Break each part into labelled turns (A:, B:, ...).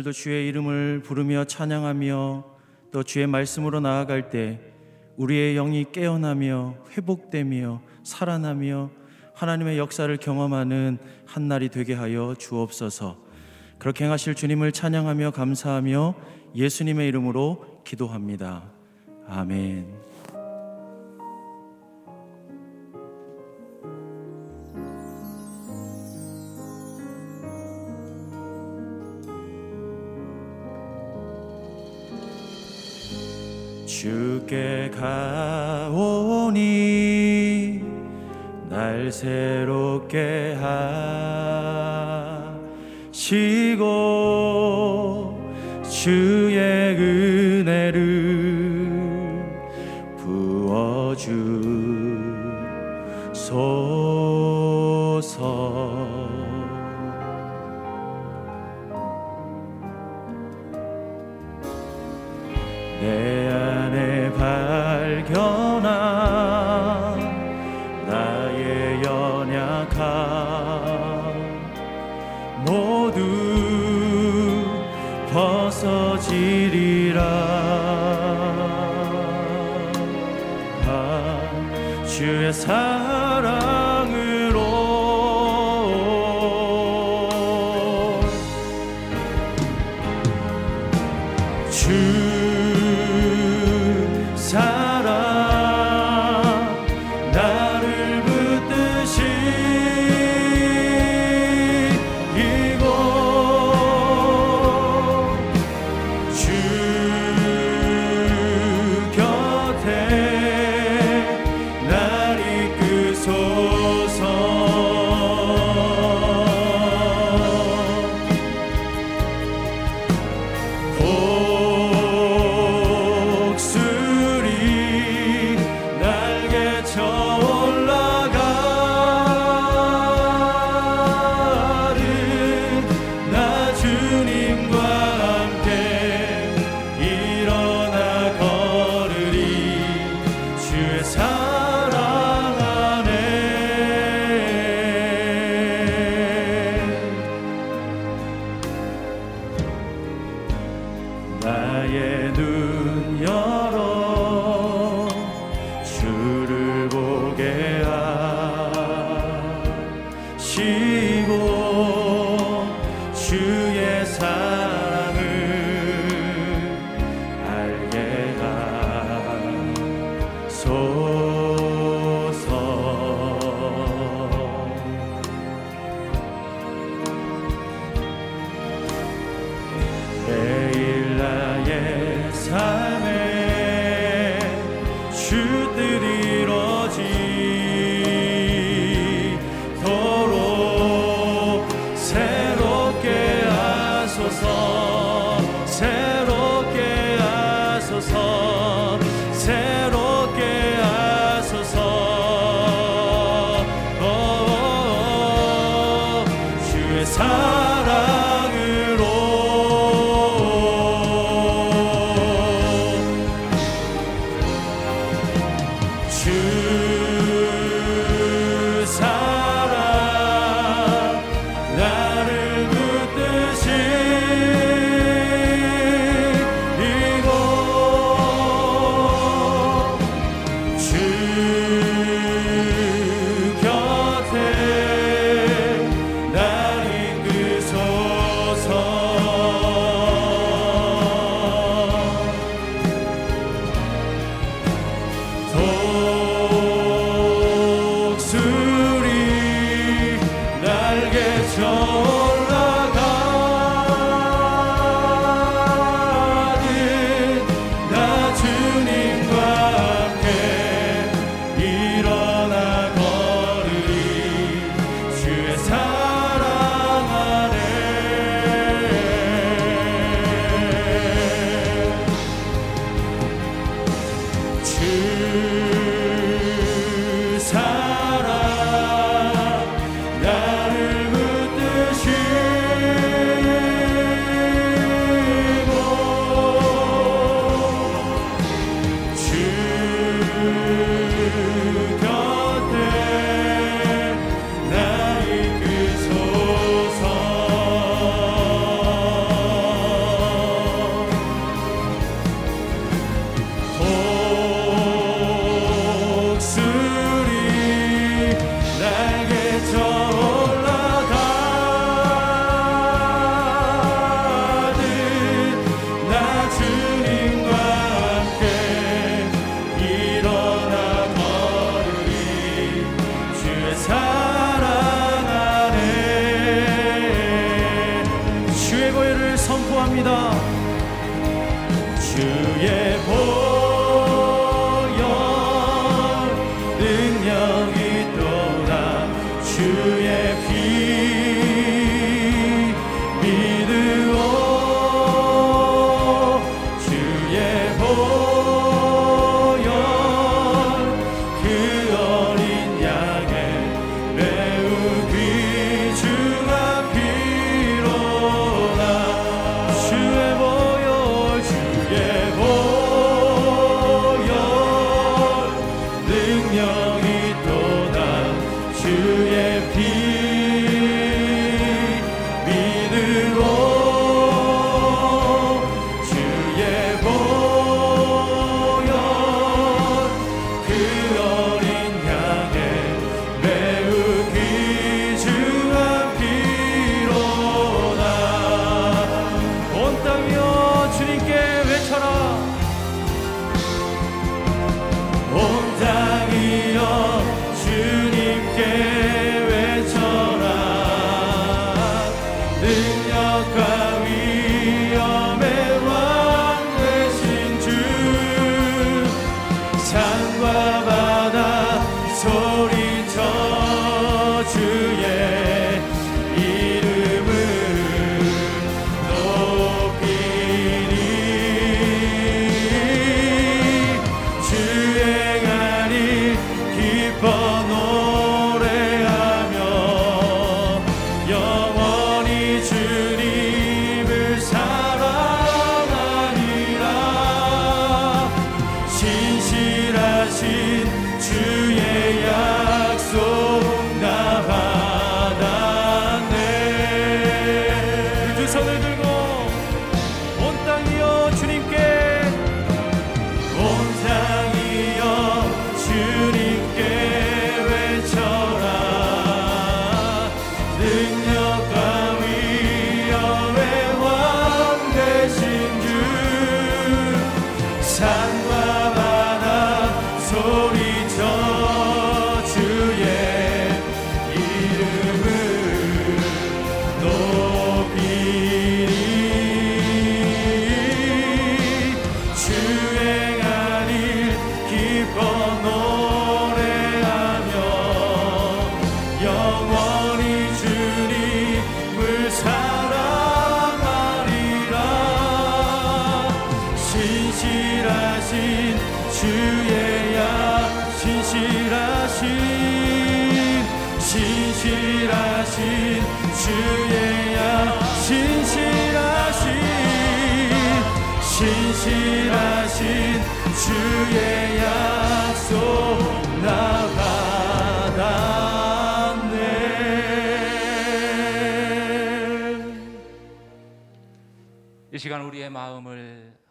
A: 오늘도 주의 이름을 부르며 찬양하며 또 주의 말씀으로 나아갈 때 우리의 영이 깨어나며 회복되며 살아나며 하나님의 역사를 경험하는 한 날이 되게 하여 주옵소서. 그렇게 행하실 주님을 찬양하며 감사하며 예수님의 이름으로 기도합니다. 아멘. 주께 가오니 날 새롭게 하시고 주의 은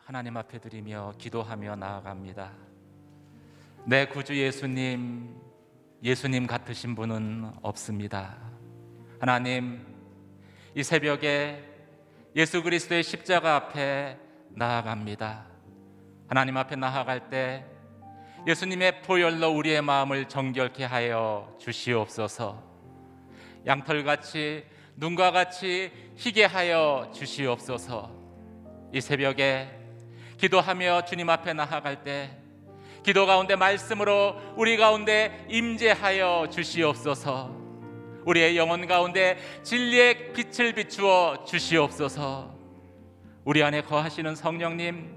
B: 하나님 앞에 드리며 기도하며 나아갑니다. 내 구주 예수님, 예수님 같으신 분은 없습니다. 하나님, 이 새벽에 예수 그리스도의 십자가 앞에 나아갑니다. 하나님 앞에 나아갈 때 예수님의 보혈로 우리의 마음을 정결케 하여 주시옵소서. 양털같이 눈과 같이 희게 하여 주시옵소서. 이 새벽에 기도하며 주님 앞에 나아갈 때 기도 가운데 말씀으로 우리 가운데 임재하여 주시옵소서. 우리의 영혼 가운데 진리의 빛을 비추어 주시옵소서. 우리 안에 거하시는 성령님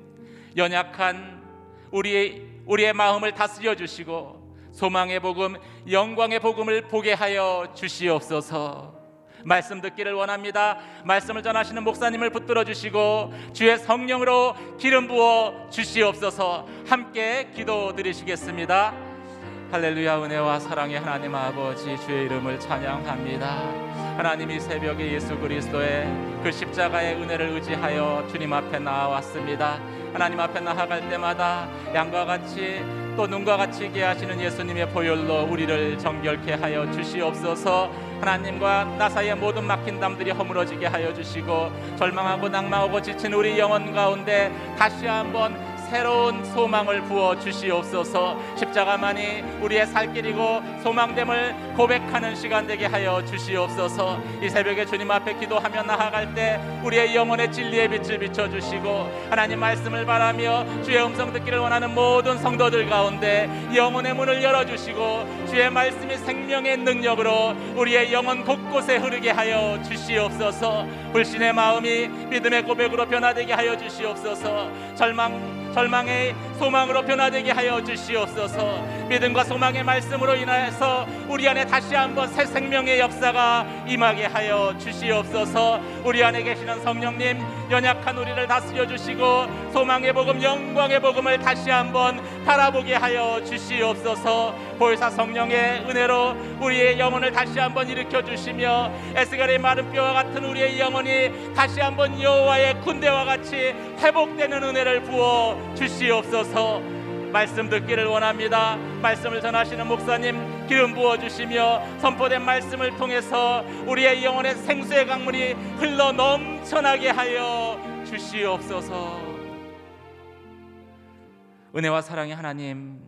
B: 연약한 우리의 우리의 마음을 다스려 주시고 소망의 복음, 영광의 복음을 보게 하여 주시옵소서. 말씀 듣기를 원합니다. 말씀을 전하시는 목사님을 붙들어 주시고 주의 성령으로 기름 부어 주시옵소서. 함께 기도 드리시겠습니다. 할렐루야 은혜와 사랑의 하나님 아버지 주의 이름을 찬양합니다. 하나님이 새벽에 예수 그리스도의 그 십자가의 은혜를 의지하여 주님 앞에 나왔습니다. 하나님 앞에 나아갈 때마다 양과 같이 또 눈과 같이 있게 하시는 예수님의 보혈로 우리를 정결케 하여 주시옵소서. 하나님과 나 사이의 모든 막힌 담들이 허물어지게 하여 주시고 절망하고 낭망하고 지친 우리 영혼 가운데 다시 한번 새로운 소망을 부어 주시옵소서. 십자가만이 우리의 살 길이고 소망됨을 고백하는 시간 되게 하여 주시옵소서. 이 새벽에 주님 앞에 기도하며 나아갈 때 우리의 영혼의 진리의 빛을 비춰 주시고 하나님 말씀을 바라며 주의 음성 듣기를 원하는 모든 성도들 가운데 영혼의 문을 열어 주시고 주의 말씀이 생명의 능력으로 우리의 영혼 곳곳에 흐르게 하여 주시옵소서. 불신의 마음이 믿음의 고백으로 변화되게 하여 주시옵소서. 절망 절망의 소망으로 변화되게 하여 주시옵소서. 믿음과 소망의 말씀으로 인하여서 우리 안에 다시 한번 새 생명의 역사가 임하게 하여 주시옵소서. 우리 안에 계시는 성령님 연약한 우리를 다스려 주시고 소망의 복음, 영광의 복음을 다시 한번 바라보게 하여 주시옵소서. 보혜사 성령의 은혜로 우리의 영혼을 다시 한번 일으켜 주시며 에스겔의 마른 뼈와 같은 우리의 영혼이 다시 한번 여호와의 군대와 같이 회복되는 은혜를 부어 주시옵소서. 말씀 듣기를 원합니다. 말씀을 전하시는 목사님 기름 부어 주시며 선포된 말씀을 통해서 우리의 영혼의 생수의 강물이 흘러 넘쳐나게 하여 주시옵소서. 은혜와 사랑의 하나님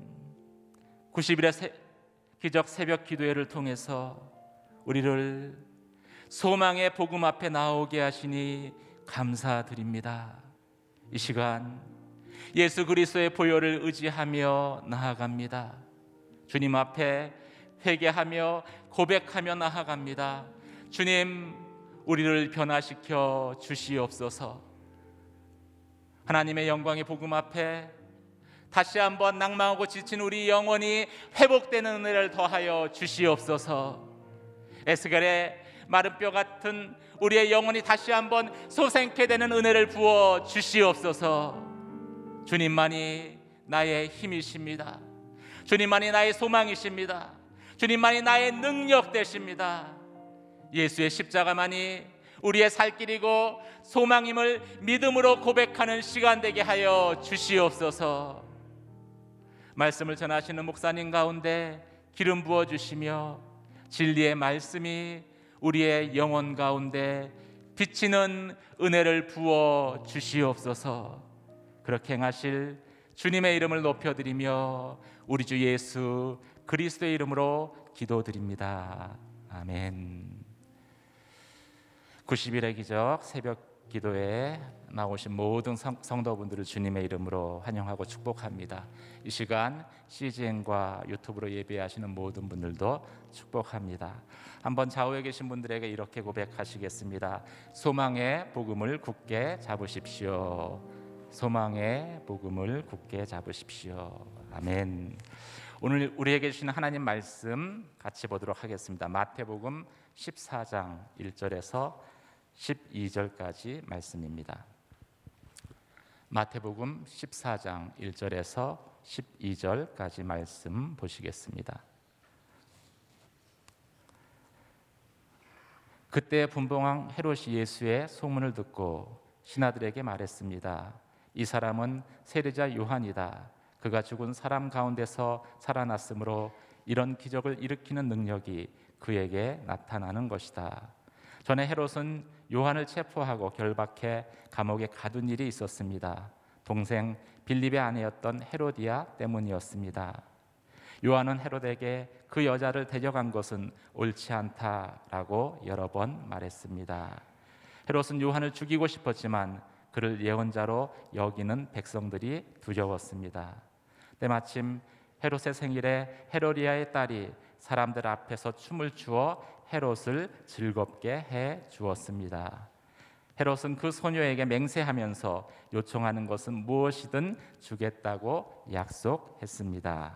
B: 90일의 새, 기적 새벽 기도회를 통해서 우리를 소망의 복음 앞에 나오게 하시니 감사드립니다. 이 시간 예수 그리스도의 보혈을 의지하며 나아갑니다. 주님 앞에 회개하며 고백하며 나아갑니다. 주님 우리를 변화시켜 주시옵소서. 하나님의 영광의 복음 앞에 다시 한번 낭망하고 지친 우리 영혼이 회복되는 은혜를 더하여 주시옵소서. 에스겔의 마른 뼈 같은 우리의 영혼이 다시 한번 소생케 되는 은혜를 부어 주시옵소서. 주님만이 나의 힘이십니다. 주님만이 나의 소망이십니다. 주님만이 나의 능력 되십니다. 예수의 십자가만이 우리의 살 길이고 소망임을 믿음으로 고백하는 시간 되게 하여 주시옵소서. 말씀을 전하시는 목사님 가운데 기름 부어 주시며 진리의 말씀이 우리의 영혼 가운데 비치는 은혜를 부어 주시옵소서. 그렇게 행하실 주님의 이름을 높여 드리며 우리 주 예수 그리스도의 이름으로 기도드립니다. 아멘. 90일의 기적 새벽 기도에 나오신 모든 성, 성도분들을 주님의 이름으로 환영하고 축복합니다. 이 시간 CGN과 유튜브로 예배하시는 모든 분들도 축복합니다. 한번 좌우에 계신 분들에게 이렇게 고백하시겠습니다. 소망의 복음을 굳게 잡으십시오. 소망의 복음을 굳게 잡으십시오. 아멘. 오늘 우리에게 주신 하나님 말씀 같이 보도록 하겠습니다. 마태복음 14장 1절에서 12절까지 말씀입니다. 마태복음 14장 1절에서 12절까지 말씀 보시겠습니다. 그때 분봉왕 헤롯이 예수의 소문을 듣고 신하들에게 말했습니다. 이 사람은 세례자 요한이다. 그가 죽은 사람 가운데서 살아났으므로 이런 기적을 일으키는 능력이 그에게 나타나는 것이다. 전에 헤롯은 요한을 체포하고 결박해 감옥에 가둔 일이 있었습니다. 동생 빌립의 아내였던 헤로디아 때문이었습니다. 요한은 헤롯에게 그 여자를 데려간 것은 옳지 않다라고 여러 번 말했습니다. 헤롯은 요한을 죽이고 싶었지만 그를 예언자로 여기는 백성들이 두려웠습니다. 때마침 헤롯의 생일에 헤로리아의 딸이 사람들 앞에서 춤을 추어 헤롯을 즐겁게 해 주었습니다. 헤롯은 그 소녀에게 맹세하면서 요청하는 것은 무엇이든 주겠다고 약속했습니다.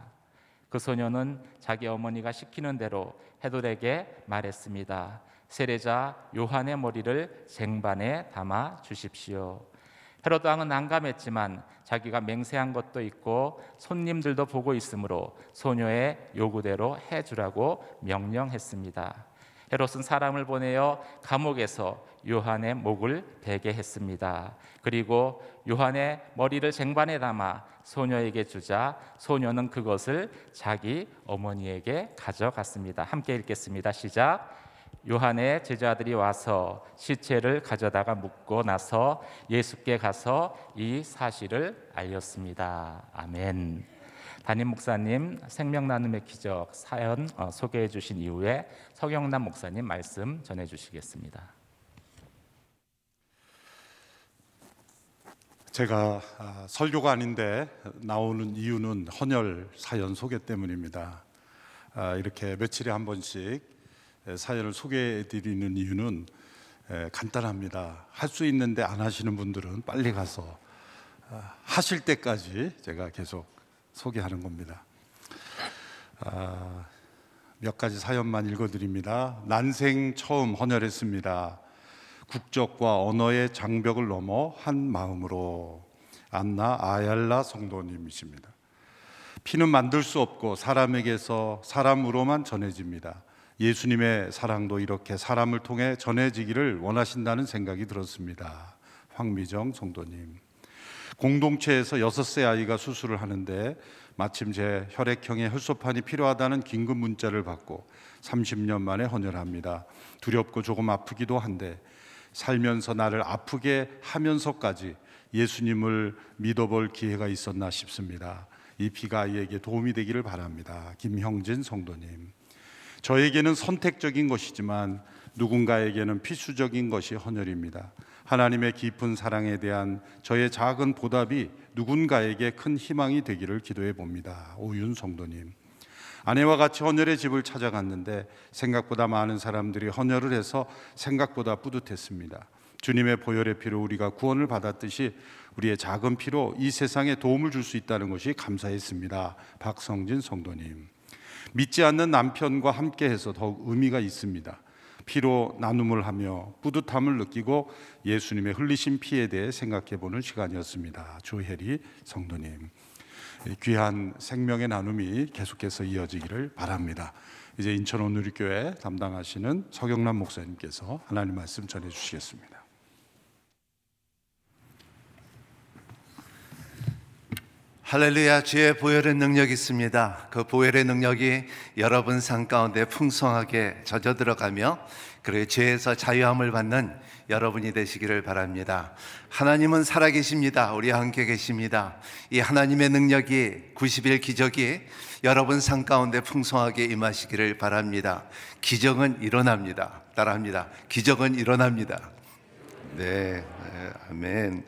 B: 그 소녀는 자기 어머니가 시키는 대로 헤롯에게 말했습니다. 세례자 요한의 머리를 쟁반에 담아 주십시오. 헤롯 왕은 난감했지만 자기가 맹세한 것도 있고 손님들도 보고 있으므로 소녀의 요구대로 해 주라고 명령했습니다. 헤롯은 사람을 보내어 감옥에서 요한의 목을 베게 했습니다. 그리고 요한의 머리를 쟁반에 담아 소녀에게 주자 소녀는 그것을 자기 어머니에게 가져갔습니다. 함께 읽겠습니다. 시작. 요한의 제자들이 와서 시체를 가져다가 묻고 나서 예수께 가서 이 사실을 알렸습니다. 아멘. 담임 목사님 생명 나눔의 기적 사연 어, 소개해 주신 이후에 서경남 목사님 말씀 전해 주시겠습니다.
C: 제가 아, 설교가 아닌데 나오는 이유는 헌혈 사연 소개 때문입니다. 아, 이렇게 며칠에 한 번씩 사연을 소개해 드리는 이유는 간단합니다. 할 수 있는데 안 하시는 분들은 빨리 가서 아, 하실 때까지 제가 계속 소개하는 겁니다. 아, 몇 가지 사연만 읽어드립니다. 난생 처음 헌혈했습니다. 국적과 언어의 장벽을 넘어 한 마음으로 안나 아얄라 성도님이십니다. 피는 만들 수 없고 사람에게서 사람으로만 전해집니다. 예수님의 사랑도 이렇게 사람을 통해 전해지기를 원하신다는 생각이 들었습니다. 황미정 성도님. 공동체에서 여섯 세 아이가 수술을 하는데 마침 제 혈액형의 혈소판이 필요하다는 긴급 문자를 받고 30년 만에 헌혈합니다. 두렵고 조금 아프기도 한데 살면서 나를 아프게 하면서까지 예수님을 믿어볼 기회가 있었나 싶습니다. 이 피가 아이에게 도움이 되기를 바랍니다. 김형진 성도님. 저에게는 선택적인 것이지만 누군가에게는 필수적인 것이 헌혈입니다. 하나님의 깊은 사랑에 대한 저의 작은 보답이 누군가에게 큰 희망이 되기를 기도해 봅니다. 오윤 성도님. 아내와 같이 헌혈의 집을 찾아갔는데 생각보다 많은 사람들이 헌혈을 해서 생각보다 뿌듯했습니다. 주님의 보혈의 피로 우리가 구원을 받았듯이 우리의 작은 피로 이 세상에 도움을 줄 수 있다는 것이 감사했습니다. 박성진 성도님. 믿지 않는 남편과 함께해서 더욱 의미가 있습니다. 피로 나눔을 하며 뿌듯함을 느끼고 예수님의 흘리신 피에 대해 생각해 보는 시간이었습니다. 조혜리 성도님. 귀한 생명의 나눔이 계속해서 이어지기를 바랍니다. 이제 인천 온누리교회 담당하시는 서경남 목사님께서 하나님 말씀 전해 주시겠습니다.
D: 할렐루야 주의 보혈의 능력이 있습니다. 그 보혈의 능력이 여러분 삶 가운데 풍성하게 젖어 들어가며 그리고 죄에서 자유함을 받는 여러분이 되시기를 바랍니다. 하나님은 살아계십니다. 우리 함께 계십니다. 이 하나님의 능력이 90일 기적이 여러분 삶 가운데 풍성하게 임하시기를 바랍니다. 기적은 일어납니다. 따라합니다. 기적은 일어납니다. 네, 네 아멘.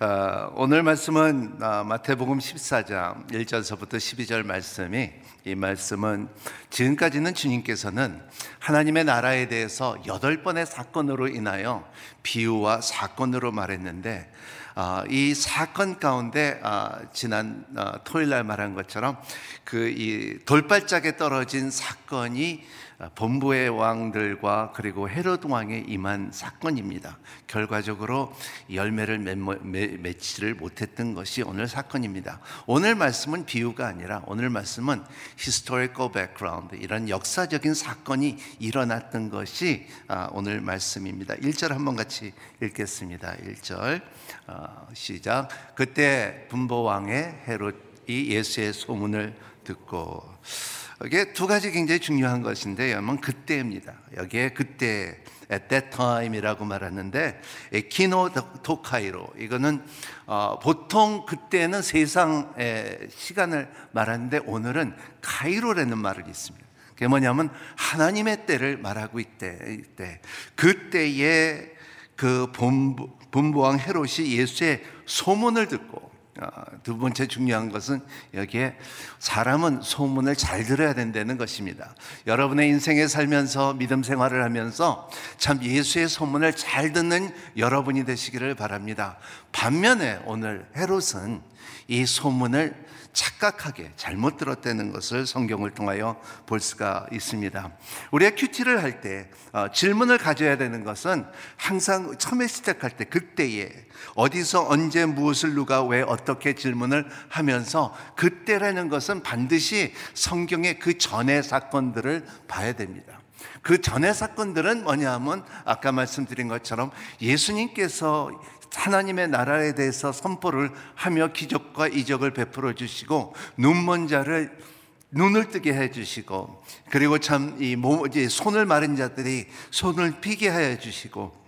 D: 어, 오늘 말씀은 어, 마태복음 14장 1절서부터 12절 말씀이 이 말씀은 지금까지는 주님께서는 하나님의 나라에 대해서 여덟 번의 사건으로 인하여 비유와 사건으로 말했는데 아, 이 사건 가운데 아, 지난 어, 토요일 날 말한 것처럼 그 이 돌발짝에 떨어진 사건이 본부의 왕들과 그리고 헤로드 왕에 임한 사건입니다. 결과적으로 열매를 맺지를 못했던 것이 오늘 사건입니다. 오늘 말씀은 비유가 아니라 오늘 말씀은 historical background 이런 역사적인 사건이 일어났던 것이 아, 오늘 말씀입니다. 1절 한번 같이 읽겠습니다. 1절 어, 시작. 그때 분보 왕의 헤롯이 예수의 소문을 듣고 이게 두 가지 굉장히 중요한 것인데 여러분 그때입니다. 여기에 그때 at that time이라고 말하는데 키노 토카이로 이거는 어, 보통 그때는 세상의 시간을 말하는데 오늘은 카이로라는 말을 있습니다. 그게 뭐냐면 하나님의 때를 말하고 있대. 이때 그때에 그 본부, 본부왕 헤롯이 예수의 소문을 듣고 어, 두 번째 중요한 것은 여기에 사람은 소문을 잘 들어야 된다는 것입니다. 여러분의 인생에 살면서 믿음 생활을 하면서 참 예수의 소문을 잘 듣는 여러분이 되시기를 바랍니다. 반면에 오늘 헤롯은 이 소문을 착각하게 잘못 들었다는 것을 성경을 통하여 볼 수가 있습니다. 우리가 큐티를 할때 어, 질문을 가져야 되는 것은 항상 처음에 시작할 때 그때에 어디서 언제 무엇을 누가 왜 어떻게 질문을 하면서 그때라는 것은 반드시 성경의 그 전의 사건들을 봐야 됩니다. 그 전의 사건들은 뭐냐 하면 아까 말씀드린 것처럼 예수님께서 하나님의 나라에 대해서 선포를 하며 기적과 이적을 베풀어 주시고 눈먼 자를 눈을 뜨게 해 주시고 그리고 참이 손을 마른 자들이 손을 피게 해 주시고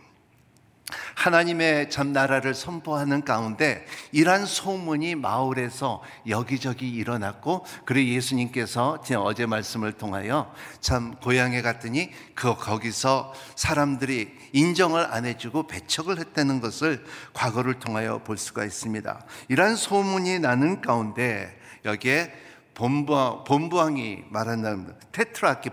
D: 하나님의 참 나라를 선포하는 가운데 이러한 소문이 마을에서 여기저기 일어났고 그리고 예수님께서 어제 말씀을 통하여 참 고향에 갔더니 그 거기서 사람들이 인정을 안 해주고 배척을 했다는 것을 과거를 통하여 볼 수가 있습니다. 이러한 소문이 나는 가운데 여기에 본부, 본부왕이 말한다는 테트라키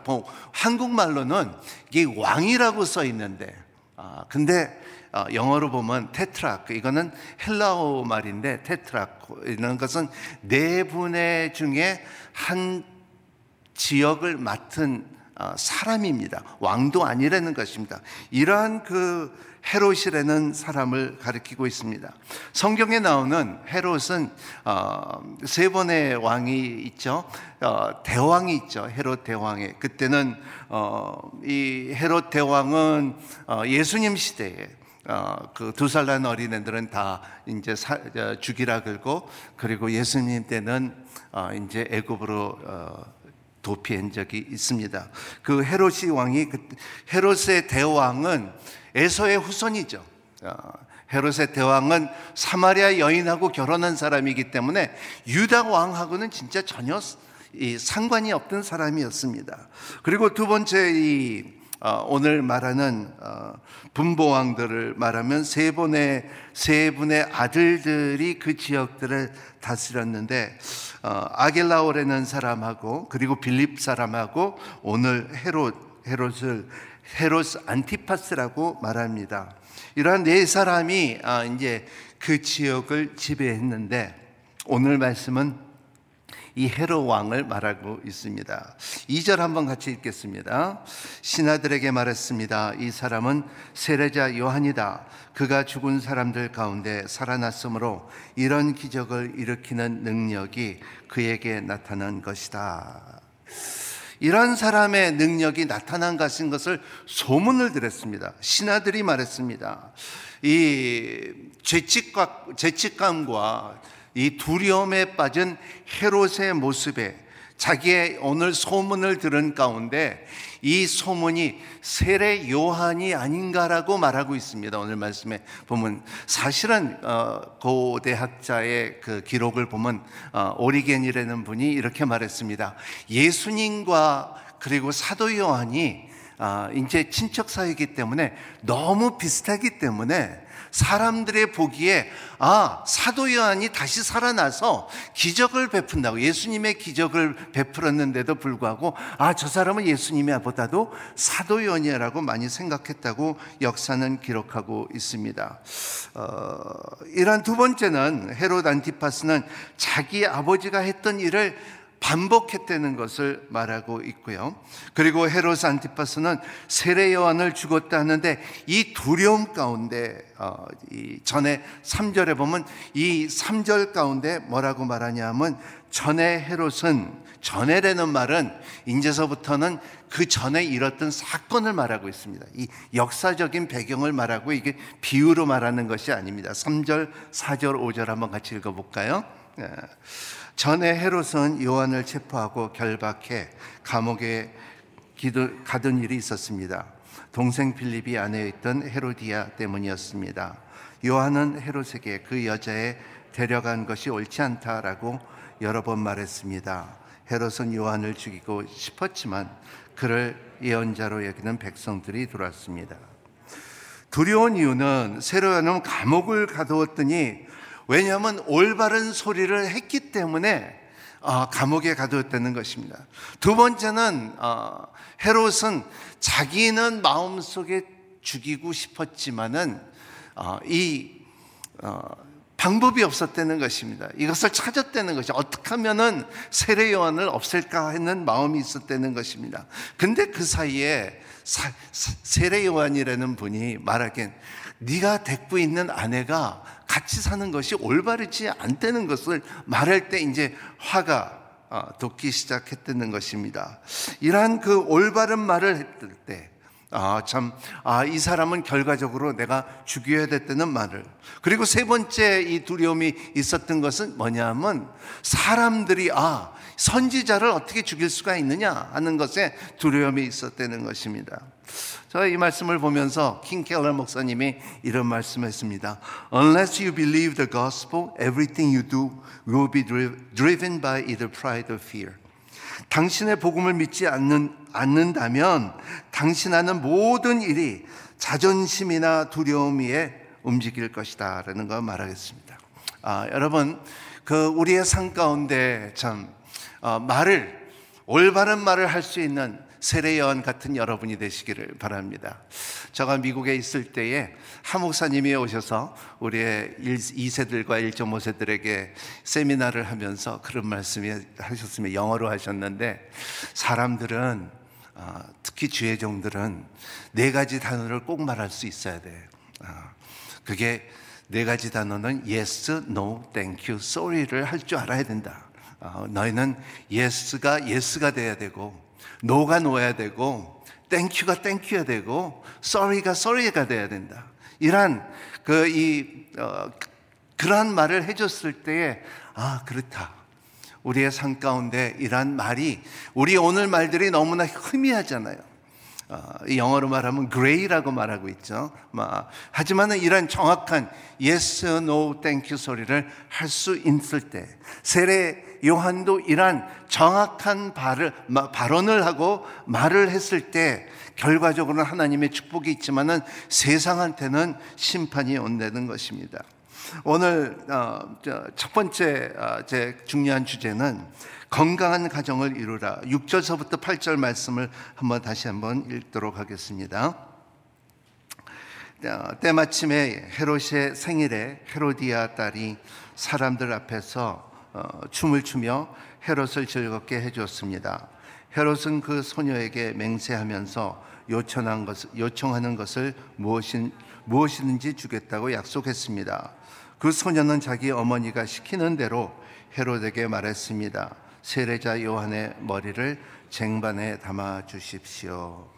D: 한국말로는 이게 왕이라고 써 있는데 아, 근데 어, 영어로 보면 테트라크 이거는 헬라어 말인데 테트라크 이런 것은 네 분의 중에 한 지역을 맡은 어, 사람입니다. 왕도 아니라는 것입니다. 이러한 그 헤롯이라는 사람을 가리키고 있습니다. 성경에 나오는 헤롯은 어, 세 번의 왕이 있죠. 어, 대왕이 있죠. 헤롯 대왕에 그때는 어, 이 헤롯 대왕은 어, 예수님 시대에 어, 그 두 살 난 어린애들은 다 이제 사, 어, 죽이라 그러고 그리고 예수님 때는 어, 이제 애굽으로 어, 도피한 적이 있습니다. 그 헤롯이 왕이 그, 헤롯의 대왕은 에서의 후손이죠. 어, 헤롯의 대왕은 사마리아 여인하고 결혼한 사람이기 때문에 유다 왕하고는 진짜 전혀 상관이 없던 사람이었습니다. 그리고 두 번째 이 어, 오늘 말하는 어, 분보왕들을 말하면 세 분의 세 분의 아들들이 그 지역들을 다스렸는데 어, 아겔라오라는 사람하고 그리고 빌립 사람하고 오늘 헤롯 헤롯을 헤롯 안티파스라고 말합니다. 이러한 네 사람이 아, 이제 그 지역을 지배했는데 오늘 말씀은 이 헤로 왕을 말하고 있습니다. 2절 한번 같이 읽겠습니다. 신하들에게 말했습니다. 이 사람은 세례자 요한이다. 그가 죽은 사람들 가운데 살아났으므로 이런 기적을 일으키는 능력이 그에게 나타난 것이다. 이런 사람의 능력이 나타난 것인 것을 소문을 들었습니다. 신하들이 말했습니다. 이 죄책과, 죄책감과 이 두려움에 빠진 헤롯의 모습에 자기의 오늘 소문을 들은 가운데 이 소문이 세례 요한이 아닌가라고 말하고 있습니다. 오늘 말씀에 보면 사실은 어, 고대학자의 그 기록을 보면 어, 오리겐이라는 분이 이렇게 말했습니다. 예수님과 그리고 사도 요한이 아, 이제 친척 사이기 때문에 너무 비슷하기 때문에 사람들의 보기에 아 사도 요한이 다시 살아나서 기적을 베푼다고 예수님의 기적을 베풀었는데도 불구하고 아 저 사람은 예수님보다도 사도 요한이라고 많이 생각했다고 역사는 기록하고 있습니다. 어, 이런 두 번째는 헤롯 안티파스는 자기 아버지가 했던 일을 반복했다는 것을 말하고 있고요. 그리고 헤로스 안티파스는 세례 요한을 죽었다 하는데 이 두려움 가운데 어, 이 전에 3절에 보면 이 3절 가운데 뭐라고 말하냐면 전에 헤롯은 전에라는 말은 이제서부터는 그 전에 일었던 사건을 말하고 있습니다. 이 역사적인 배경을 말하고 이게 비유로 말하는 것이 아닙니다. 3절, 4절, 5절 한번 같이 읽어 볼까요? 예. 전에 헤롯은 요한을 체포하고 결박해 감옥에 가둔 일이 있었습니다. 동생 필립이 아내에 있던 헤로디아 때문이었습니다. 요한은 헤롯에게 그 여자에 데려간 것이 옳지 않다라고 여러 번 말했습니다. 헤롯은 요한을 죽이고 싶었지만 그를 예언자로 여기는 백성들이 들어왔습니다. 두려운 이유는 세로야는 감옥을 가두었더니 왜냐하면 올바른 소리를 했기 때문에 어, 감옥에 가두었다는 것입니다. 두 번째는 어, 헤롯은 자기는 마음속에 죽이고 싶었지만은 어, 이 방법이 없었다는 것입니다. 이것을 찾았다는 것이 어떻게 하면은 세례 요한을 없앨까 했는 마음이 있었다는 것입니다. 근데 그 사이에 세례 요한이라는 분이 말하기엔 네가 데리고 있는 아내가 같이 사는 것이 올바르지 않다는 것을 말할 때 이제 화가 어, 돋기 시작했다는 것입니다. 이러한 그 올바른 말을 했을 때, 아, 참, 아, 이 사람은 결과적으로 내가 죽여야 됐다는 말을. 그리고 세 번째 이 두려움이 있었던 것은 뭐냐면 사람들이, 아, 선지자를 어떻게 죽일 수가 있느냐 하는 것에 두려움이 있었다는 것입니다. 저이 말씀을 보면서 킹 켈러 목사님이 이런 말씀했습니다. Unless you believe the gospel, everything you do will be driven by either pride or fear. 당신의 복음을 믿지 않는, 않는다면 당신 하는 모든 일이 자존심이나 두려움 위에 움직일 것이다. 라는 걸 말하겠습니다. 아, 여러분, 그 우리의 삶 가운데 참, 어, 말을, 올바른 말을 할 수 있는 세례 요한 같은 여러분이 되시기를 바랍니다. 제가 미국에 있을 때에 하 목사님이 오셔서 우리의 2세들과 1.5세들에게 세미나를 하면서 그런 말씀이 하셨으면 영어로 하셨는데 사람들은 어, 특히 주의 종들은 네 가지 단어를 꼭 말할 수 있어야 돼. 어, 그게 네 가지 단어는 yes, no, thank you, sorry를 할 줄 알아야 된다. 어, 너희는 yes가 yes가 돼야 되고 no가 no여야 되고 땡큐가 땡큐야 되고 sorry가 sorry가 돼야 된다. 이러한 그이 어, 그러한 말을 해줬을 때에 아 그렇다. 우리의 삶 가운데 이러한 말이 우리 오늘 말들이 너무나 희미하잖아요. 어, 영어로 말하면 gray라고 말하고 있죠. 하지만은 이런 정확한 yes, no, thank you 소리를 할 수 있을 때 세례 요한도 이러한 정확한 발을, 발언을 하고 말을 했을 때 결과적으로는 하나님의 축복이 있지만은 세상한테는 심판이 온다는 것입니다. 오늘 어, 첫 번째 어, 제 중요한 주제는 건강한 가정을 이루라. 6절서부터 8절 말씀을 한번 다시 한번 읽도록 하겠습니다. 어, 때마침에 헤롯의 생일에 헤로디아 딸이 사람들 앞에서 춤을 추며 헤롯을 즐겁게 해주었습니다. 헤롯은 그 소녀에게 맹세하면서 요청한 것, 요청하는 것을 무엇인, 무엇이든지 주겠다고 약속했습니다. 그 소녀는 자기 어머니가 시키는 대로 헤롯에게 말했습니다. 세례자 요한의 머리를 쟁반에 담아 주십시오.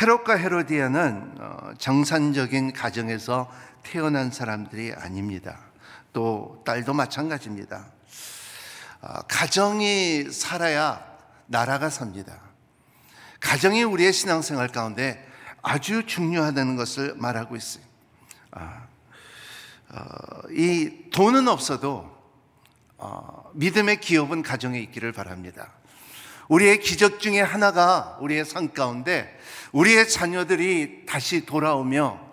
D: 헤롯과 헤로디아는 어, 정상적인 가정에서 태어난 사람들이 아닙니다. 또 딸도 마찬가지입니다. 어, 가정이 살아야 나라가 삽니다. 가정이 우리의 신앙생활 가운데 아주 중요하다는 것을 말하고 있어요. 아, 어, 이 돈은 없어도 어, 믿음의 기업은 가정에 있기를 바랍니다. 우리의 기적 중에 하나가 우리의 삶 가운데 우리의 자녀들이 다시 돌아오며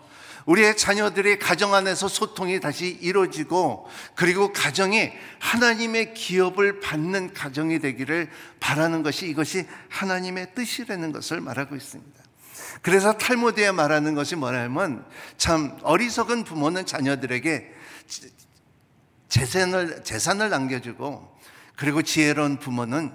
D: 우리의 자녀들이 가정 안에서 소통이 다시 이루어지고 그리고 가정이 하나님의 기업을 받는 가정이 되기를 바라는 것이 이것이 하나님의 뜻이라는 것을 말하고 있습니다. 그래서 탈모드에 말하는 것이 뭐냐면 참 어리석은 부모는 자녀들에게 재산을, 재산을 남겨주고 그리고 지혜로운 부모는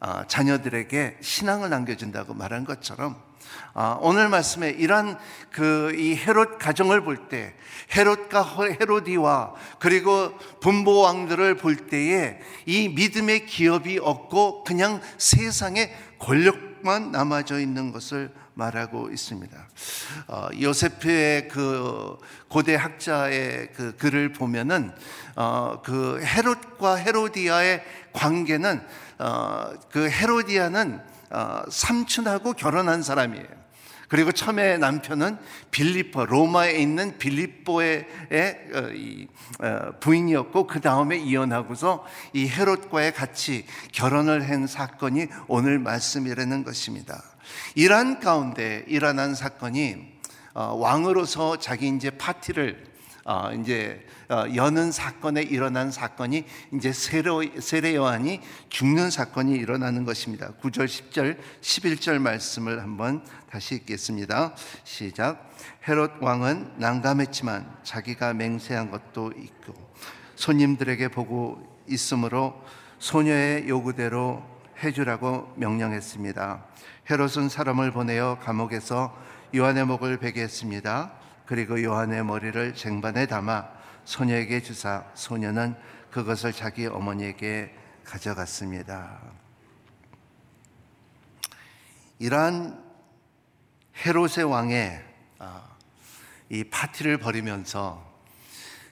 D: 어, 자녀들에게 신앙을 남겨준다고 말한 것처럼 어, 오늘 말씀에 이러한 그 이 헤롯 가정을 볼 때 헤롯과 헤로디와 그리고 분보 왕들을 볼 때에 이 믿음의 기업이 없고 그냥 세상에 권력만 남아져 있는 것을 말하고 있습니다. 어, 요세프의 그 고대 학자의 그 글을 보면은 어, 그 헤롯과 헤로디아의 관계는 어, 그 헤로디아는 어, 삼촌하고 결혼한 사람이에요. 그리고 처음에 남편은 빌리포 로마에 있는 빌리포의 어, 어, 부인이었고 그 다음에 이혼하고서 이 헤롯과의 같이 결혼을 한 사건이 오늘 말씀이라는 것입니다. 이러한 가운데 일어난 사건이 왕으로서 자기 이제 파티를 어, 이제 어, 여는 사건에 일어난 사건이 이제 세례, 세례 요한이 죽는 사건이 일어나는 것입니다. 9절, 10절, 11절 말씀을 한번 다시 읽겠습니다. 시작. 헤롯 왕은 난감했지만 자기가 맹세한 것도 있고 손님들에게 보고 있으므로 소녀의 요구대로 해주라고 명령했습니다. 헤롯은 사람을 보내어 감옥에서 요한의 목을 베게 했습니다. 그리고 요한의 머리를 쟁반에 담아 소녀에게 주사 소녀는 그것을 자기 어머니에게 가져갔습니다. 이러한 헤롯의 왕의 아, 이 파티를 벌이면서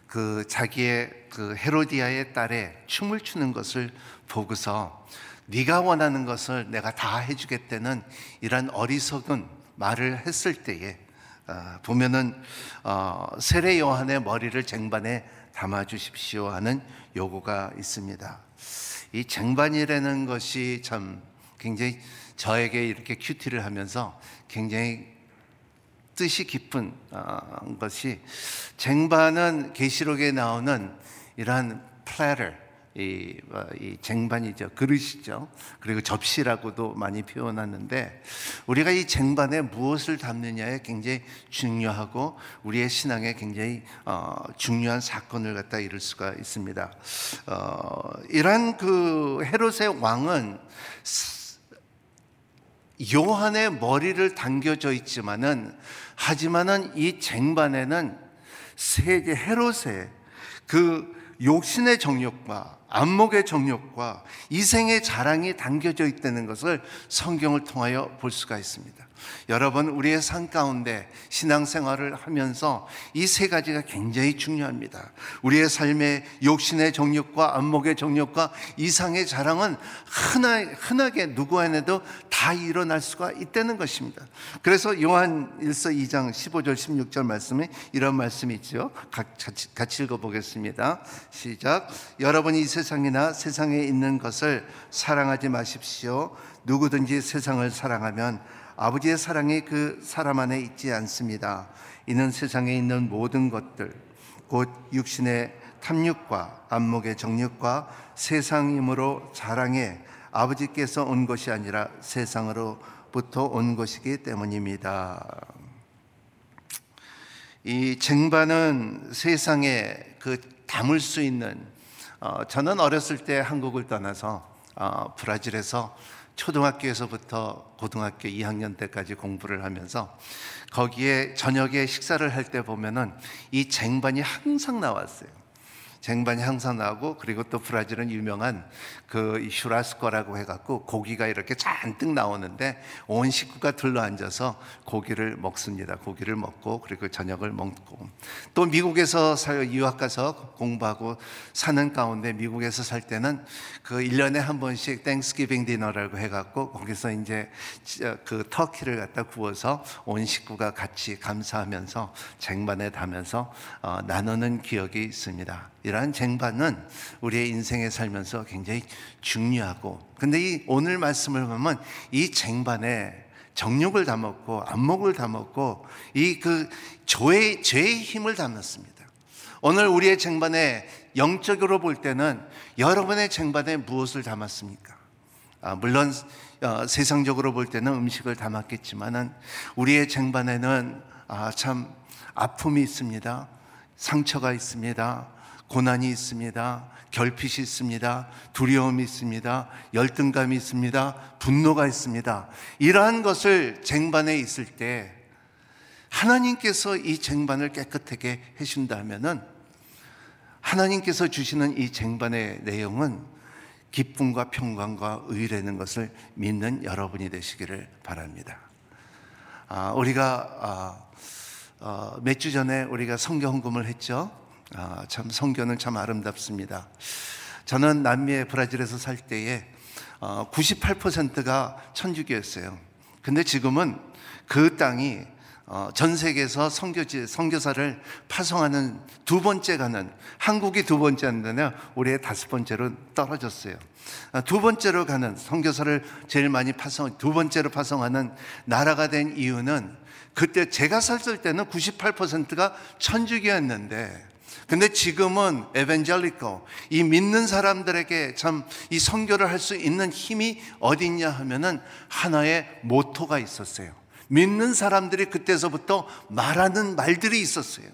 D: 그 자기의 그 헤로디아의 딸의 춤을 추는 것을 보고서 네가 원하는 것을 내가 다 해주겠다는 이런 어리석은 말을 했을 때에 아, 보면은 어, 세례 요한의 머리를 쟁반에 담아 주십시오 하는 요구가 있습니다. 이 쟁반이라는 것이 참 굉장히 저에게 이렇게 QT를 하면서 굉장히 뜻이 깊은 어, 것이 쟁반은 계시록에 나오는 이러한 platter 이, 어, 이 쟁반이죠. 그릇이죠. 그리고 접시라고도 많이 표현하는데 우리가 이 쟁반에 무엇을 담느냐에 굉장히 중요하고 우리의 신앙에 굉장히 어, 중요한 사건을 갖다 이룰 수가 있습니다. 어, 이러한 그 헤롯의 왕은 요한의 머리를 당겨져 있지만은 하지만은 이 쟁반에는 세계 헤롯의 그 욕신의 정욕과 안목의 정욕과 이생의 자랑이 담겨져 있다는 것을 성경을 통하여 볼 수가 있습니다. 여러분, 우리의 삶 가운데 신앙생활을 하면서 이 세 가지가 굉장히 중요합니다. 우리의 삶의 욕심의 정욕과 안목의 정욕과 이상의 자랑은 흔하, 흔하게 누구에게도 다 일어날 수가 있다는 것입니다. 그래서 요한 1서 2장 15절 16절 말씀에 이런 말씀이 있죠. 같이, 같이 읽어보겠습니다. 시작. 여러분이 이 세상이나 세상에 있는 것을 사랑하지 마십시오. 누구든지 세상을 사랑하면 아버지의 사랑이 그 사람 안에 있지 않습니다. 이는 세상에 있는 모든 것들, 곧 육신의 탐욕과 안목의 정욕과 세상임으로 자랑해 아버지께서 온 것이 아니라 세상으로부터 온 것이기 때문입니다. 이 쟁반은 세상에 그 담을 수 있는 어, 저는 어렸을 때 한국을 떠나서 어, 브라질에서 초등학교에서부터 고등학교 2학년 때까지 공부를 하면서 거기에 저녁에 식사를 할 때 보면은 이 쟁반이 항상 나왔어요. 쟁반이 항상 나오고 그리고 또 브라질은 유명한 그 슈라스코라고 해갖고 고기가 이렇게 잔뜩 나오는데 온 식구가 들러 앉아서 고기를 먹습니다. 고기를 먹고 그리고 저녁을 먹고 또 미국에서 살 유학 가서 공부하고 사는 가운데 미국에서 살 때는 그 1년에 한 번씩 Thanksgiving dinner라고 해갖고 거기서 이제 그 turkey를 갖다 구워서 온 식구가 같이 감사하면서 쟁반에 담면서 어, 나누는 기억이 있습니다. 이러한 쟁반은 우리의 인생에 살면서 굉장히 중요하고 근데 이 오늘 말씀을 보면 이 쟁반에 정욕을 담았고 안목을 담았고 이 그 죄의, 죄의 힘을 담았습니다. 오늘 우리의 쟁반에 영적으로 볼 때는 여러분의 쟁반에 무엇을 담았습니까? 아, 물론 어, 세상적으로 볼 때는 음식을 담았겠지만은 우리의 쟁반에는 아, 참 아픔이 있습니다. 상처가 있습니다. 고난이 있습니다. 결핍이 있습니다. 두려움이 있습니다. 열등감이 있습니다. 분노가 있습니다. 이러한 것을 쟁반에 있을 때 하나님께서 이 쟁반을 깨끗하게 해준다면은 하나님께서 주시는 이 쟁반의 내용은 기쁨과 평강과 의라는 것을 믿는 여러분이 되시기를 바랍니다. 아, 우리가 아, 어, 몇 주 전에 우리가 성경 헌금을 했죠. 아, 참 성경은 참 아름답습니다. 저는 남미의 브라질에서 살 때에 어, 98%가 천주교였어요. 근데 지금은 그 땅이 어, 전 세계에서 선교지, 선교사를 파송하는 두 번째 가는 한국이 두 번째 한다면 올해 다섯 번째로 떨어졌어요. 아, 두 번째로 가는 선교사를 제일 많이 파송 두 번째로 파송하는 나라가 된 이유는 그때 제가 살을 때는 98%가 천주교였는데 근데 지금은 에벤젤리코 이 믿는 사람들에게 참 이 선교를 할 수 있는 힘이 어디 있냐 하면은 하나의 모토가 있었어요. 믿는 사람들이 그때서부터 말하는 말들이 있었어요.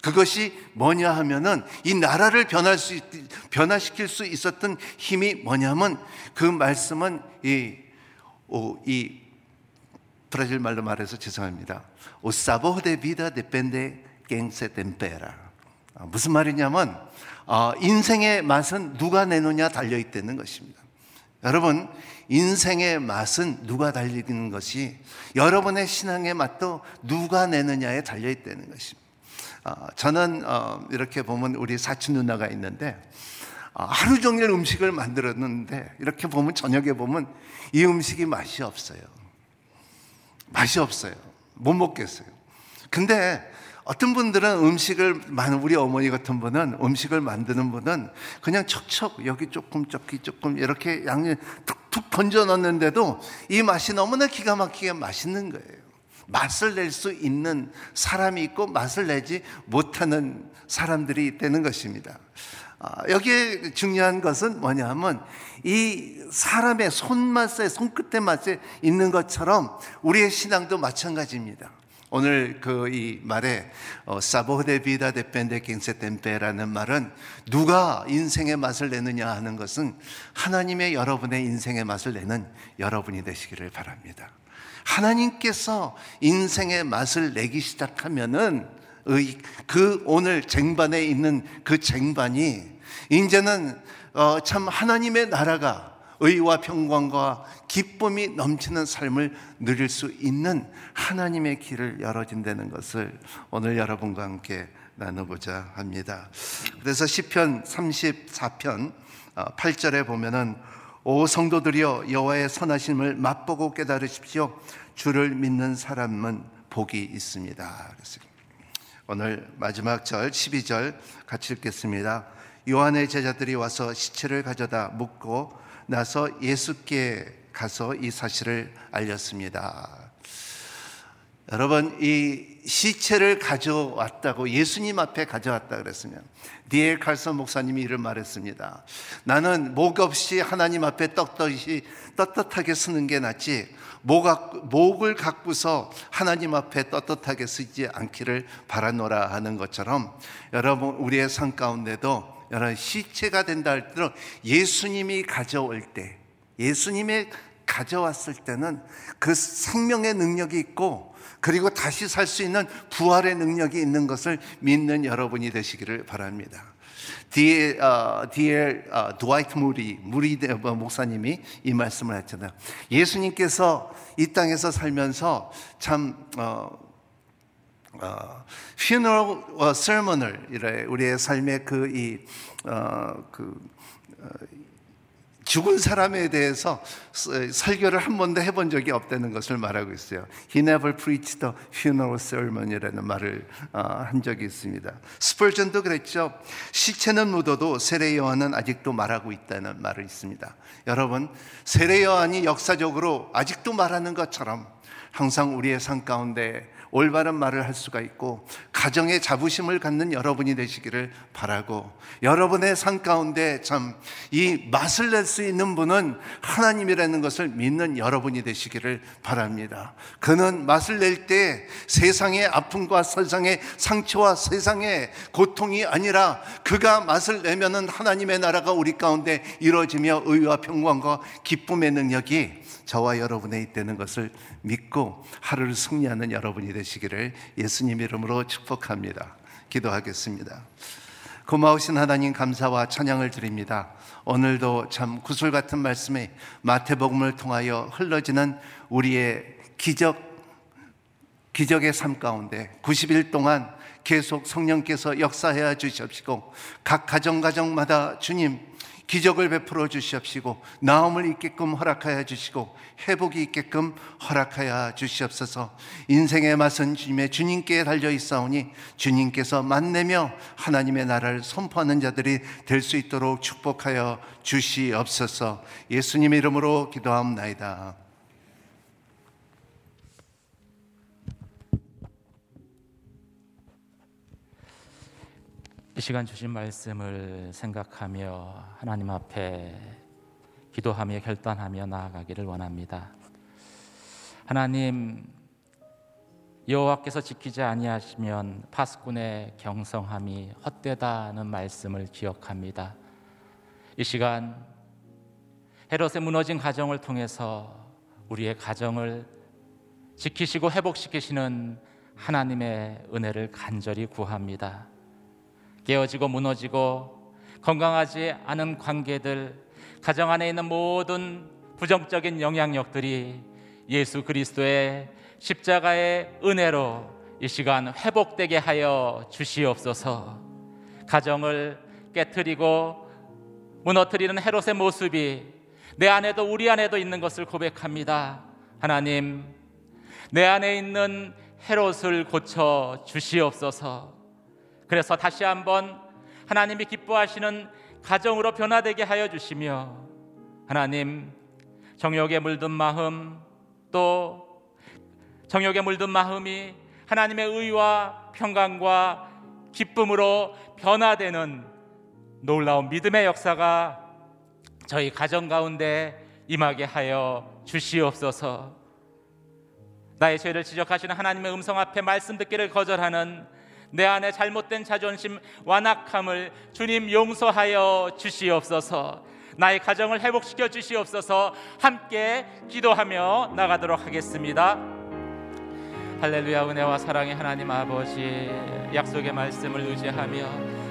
D: 그것이 뭐냐 하면은 이 나라를 변할 수 변화시킬 수 있었던 힘이 뭐냐면 그 말씀은 이, 오, 이 브라질 말로 말해서 죄송합니다. De vida depende quien se tempera. 무슨 말이냐면 어, 인생의 맛은 누가 내느냐 달려 있다는 것입니다. 여러분 인생의 맛은 누가 달리는 것이 여러분의 신앙의 맛도 누가 내느냐에 달려 있다는 것입니다. 어, 저는 어, 이렇게 보면 우리 사촌 누나가 있는데 어, 하루 종일 음식을 만들었는데 이렇게 보면 저녁에 보면 이 음식이 맛이 없어요. 맛이 없어요. 못 먹겠어요. 근데 어떤 분들은 음식을 우리 어머니 같은 분은 음식을 만드는 분은 그냥 척척 여기 조금 저기 조금 이렇게 양념 툭툭 번져 넣는데도 이 맛이 너무나 기가 막히게 맛있는 거예요. 맛을 낼 수 있는 사람이 있고 맛을 내지 못하는 사람들이 있다는 것입니다. 아, 여기에 중요한 것은 뭐냐면 이 사람의 손맛에 손끝의 맛에 있는 것처럼 우리의 신앙도 마찬가지입니다. 오늘 그 이 말에 사보데 비다 데펜데 갱세 템페라는 말은 누가 인생의 맛을 내느냐 하는 것은 하나님의 여러분의 인생의 맛을 내는 여러분이 되시기를 바랍니다. 하나님께서 인생의 맛을 내기 시작하면은 그 오늘 쟁반에 있는 그 쟁반이 이제는 어, 참 하나님의 나라가 의와 평강과 기쁨이 넘치는 삶을 누릴 수 있는 하나님의 길을 열어진다는 것을 오늘 여러분과 함께 나누고자 합니다. 그래서 시편 34편 8절에 어, 보면은 오 성도들이여 여호와의 선하심을 맛보고 깨달으십시오. 주를 믿는 사람은 복이 있습니다. 오늘 마지막 절 12절 같이 읽겠습니다. 요한의 제자들이 와서 시체를 가져다 묻고 나서 예수께 가서 이 사실을 알렸습니다. 여러분 이 시체를 가져왔다고 예수님 앞에 가져왔다 그랬으면 디엘 칼선 목사님이 이를 말했습니다. 나는 목 없이 하나님 앞에 떳떳이 떳떳하게 쓰는 게 낫지 목, 목을 갖고서 하나님 앞에 떳떳하게 쓰지 않기를 바라노라 하는 것처럼 여러분 우리의 삶 가운데도 여러분 시체가 된다 할때도 예수님이 가져올 때 예수님이 가져왔을 때는 그 생명의 능력이 있고 그리고 다시 살 수 있는 부활의 능력이 있는 것을 믿는 여러분이 되시기를 바랍니다. 디엘, 어, 디엘 어, 드와이트 무리 무리 뭐, 목사님이 이 말씀을 했잖아요. 예수님께서 이 땅에서 살면서 참 어, 어, funeral 어, sermon을 우리의 삶의 그이 어, 그 어, 죽은 사람에 대해서 설교를 한 번도 해본 적이 없다는 것을 말하고 있어요. He never preached a funeral sermon이라는 말을 어, 한 적이 있습니다. 스펄전도 그랬죠. 시체는 묻어도 세례 요한은 아직도 말하고 있다는 말을 있습니다. 여러분, 세례 요한이 역사적으로 아직도 말하는 것처럼 항상 우리의 삶 가운데 올바른 말을 할 수가 있고 가정의 자부심을 갖는 여러분이 되시기를 바라고 여러분의 삶 가운데 참 이 맛을 낼 수 있는 분은 하나님이라는 것을 믿는 여러분이 되시기를 바랍니다. 그는 맛을 낼 때 세상의 아픔과 세상의 상처와 세상의 고통이 아니라 그가 맛을 내면은 하나님의 나라가 우리 가운데 이루어지며 의와 평강과 기쁨의 능력이 저와 여러분의 있다는 것을 믿고 하루를 승리하는 여러분이 되시기를 예수님 이름으로 축복합니다. 기도하겠습니다. 고마우신 하나님 감사와 찬양을 드립니다. 오늘도 참 구슬 같은 말씀이 마태복음을 통하여 흘러지는 우리의 기적 기적의 삶 가운데 90일 동안 계속 성령께서 역사해 주시옵시고 각 가정 가정마다 주님 기적을 베풀어 주시옵시고 나음을 있게끔 허락하여 주시고 회복이 있게끔 허락하여 주시옵소서. 인생의 맛은 주님의 주님께 달려 있사오니 주님께서 만내며 하나님의 나라를 선포하는 자들이 될 수 있도록 축복하여 주시옵소서. 예수님 이름으로 기도하옵나이다
B: 이 시간 주신 말씀을 생각하며 하나님 앞에 기도하며 결단하며 나아가기를 원합니다. 하나님 여호와께서 지키지 아니하시면 파수꾼의 경성함이 헛되다는 말씀을 기억합니다. 이 시간 헤롯의 무너진 가정을 통해서 우리의 가정을 지키시고 회복시키시는 하나님의 은혜를 간절히 구합니다. 깨어지고 무너지고 건강하지 않은 관계들, 가정 안에 있는 모든 부정적인 영향력들이 예수 그리스도의 십자가의 은혜로 이 시간 회복되게 하여 주시옵소서. 가정을 깨뜨리고 무너뜨리는 헤롯의 모습이 내 안에도 우리 안에도 있는 것을 고백합니다. 하나님, 내 안에 있는 헤롯을 고쳐 주시옵소서. 그래서 다시 한번 하나님이 기뻐하시는 가정으로 변화되게 하여 주시며 하나님 정욕에 물든 마음 또 정욕에 물든 마음이 하나님의 의와 평강과 기쁨으로 변화되는 놀라운 믿음의 역사가 저희 가정 가운데 임하게 하여 주시옵소서. 나의 죄를 지적하시는 하나님의 음성 앞에 말씀 듣기를 거절하는 내 안에 잘못된 자존심 완악함을 주님 용서하여 주시옵소서. 나의 가정을 회복시켜 주시옵소서. 함께 기도하며 나가도록 하겠습니다. 할렐루야 은혜와 사랑의 하나님 아버지 약속의 말씀을 의지하며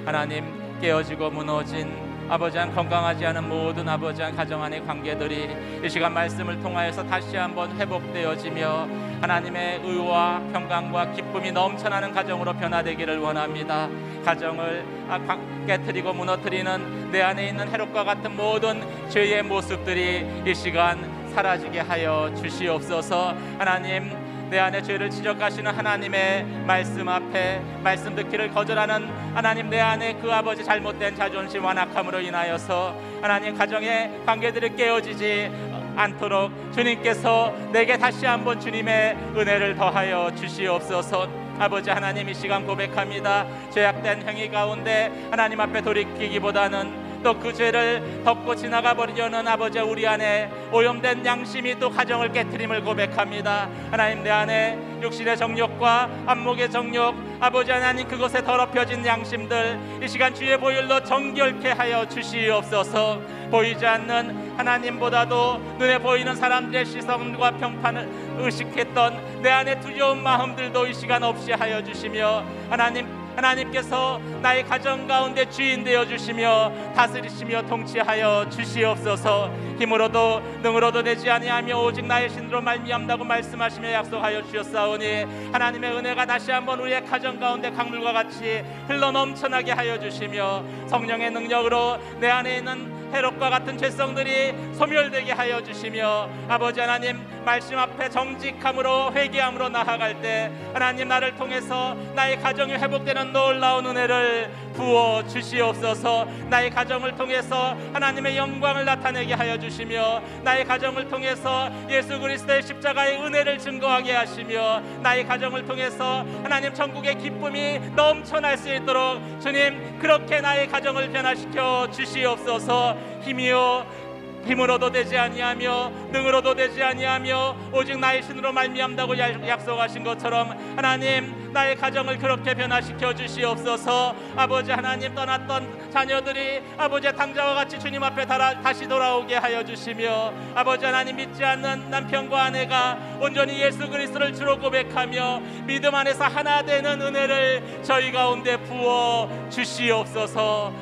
B: 하나님 깨어지고 무너진 아버지 한 건강하지 않은 모든 아버지 한 가정 안의 관계들이 이 시간 말씀을 통하여서 다시 한번 회복되어지며 하나님의 의와 평강과 기쁨이 넘쳐나는 가정으로 변화되기를 원합니다. 가정을 아, 깨뜨리고 무너뜨리는 내 안에 있는 해롭과 같은 모든 죄의 모습들이 이 시간 사라지게 하여 주시옵소서 하나님 내 안에 죄를 지적하시는 하나님의 말씀 앞에 말씀 듣기를 거절하는 하나님 내 안에 그 아버지 잘못된 자존심 완악함으로 인하여서 하나님 가정의 관계들이 깨어지지 않도록 주님께서 내게 다시 한번 주님의 은혜를 더하여 주시옵소서. 아버지 하나님 이 시간 고백합니다. 죄악된 행위 가운데 하나님 앞에 돌이키기보다는 또 그 죄를 덮고 지나가 버리려는 아버지 우리 안에 오염된 양심이 또 가정을 깨뜨림을 고백합니다. 하나님 내 안에 육신의 정욕과 안목의 정욕 아버지 하나님 그것에 더럽혀진 양심들 이 시간 주의 보혈로 정결케 하여 주시옵소서 보이지 않는 하나님보다도 눈에 보이는 사람들의 시선과 평판을 의식했던 내 안에 두려운 마음들도 이 시간 없이 하여 주시며 하나님 하나님께서 나의 가정 가운데 주인 되어 주시며 다스리시며 통치하여 주시옵소서. 힘으로도 능으로도 되지 아니하며 오직 나의 신으로 말미암다고 말씀하시며 약속하여 주셨사오니 하나님의 은혜가 다시 한번 우리의 가정 가운데 강물과 같이 흘러 넘쳐나게 하여 주시며 성령의 능력으로 내 안에 있는 헤롯과 같은 죄성들이 소멸되게 하여 주시며 아버지 하나님 말씀 앞에 정직함으로 회개함으로 나아갈 때 하나님 나를 통해서 나의 가정이 회복되는 놀라운 은혜를 부어 주시옵소서. 나의 가정을 통해서 하나님의 영광을 나타내게 하여 주시며 나의 가정을 통해서 예수 그리스도의 십자가의 은혜를 증거하게 하시며 나의 가정을 통해서 하나님 천국의 기쁨이 넘쳐날 수 있도록 주님 그렇게 나의 가정을 변화시켜 주시옵소서. 힘이요 힘으로도 되지 아니하며 능으로도 되지 아니하며 오직 나의 신으로 말미암다고 약속하신 것처럼 하나님 나의 가정을 그렇게 변화시켜 주시옵소서 아버지 하나님 떠났던 자녀들이 아버지 당자와 같이 주님 앞에 다시 돌아오게 하여 주시며 아버지 하나님 믿지 않는 남편과 아내가 온전히 예수 그리스도를 주로 고백하며 믿음 안에서 하나 되는 은혜를 저희 가운데 부어 주시옵소서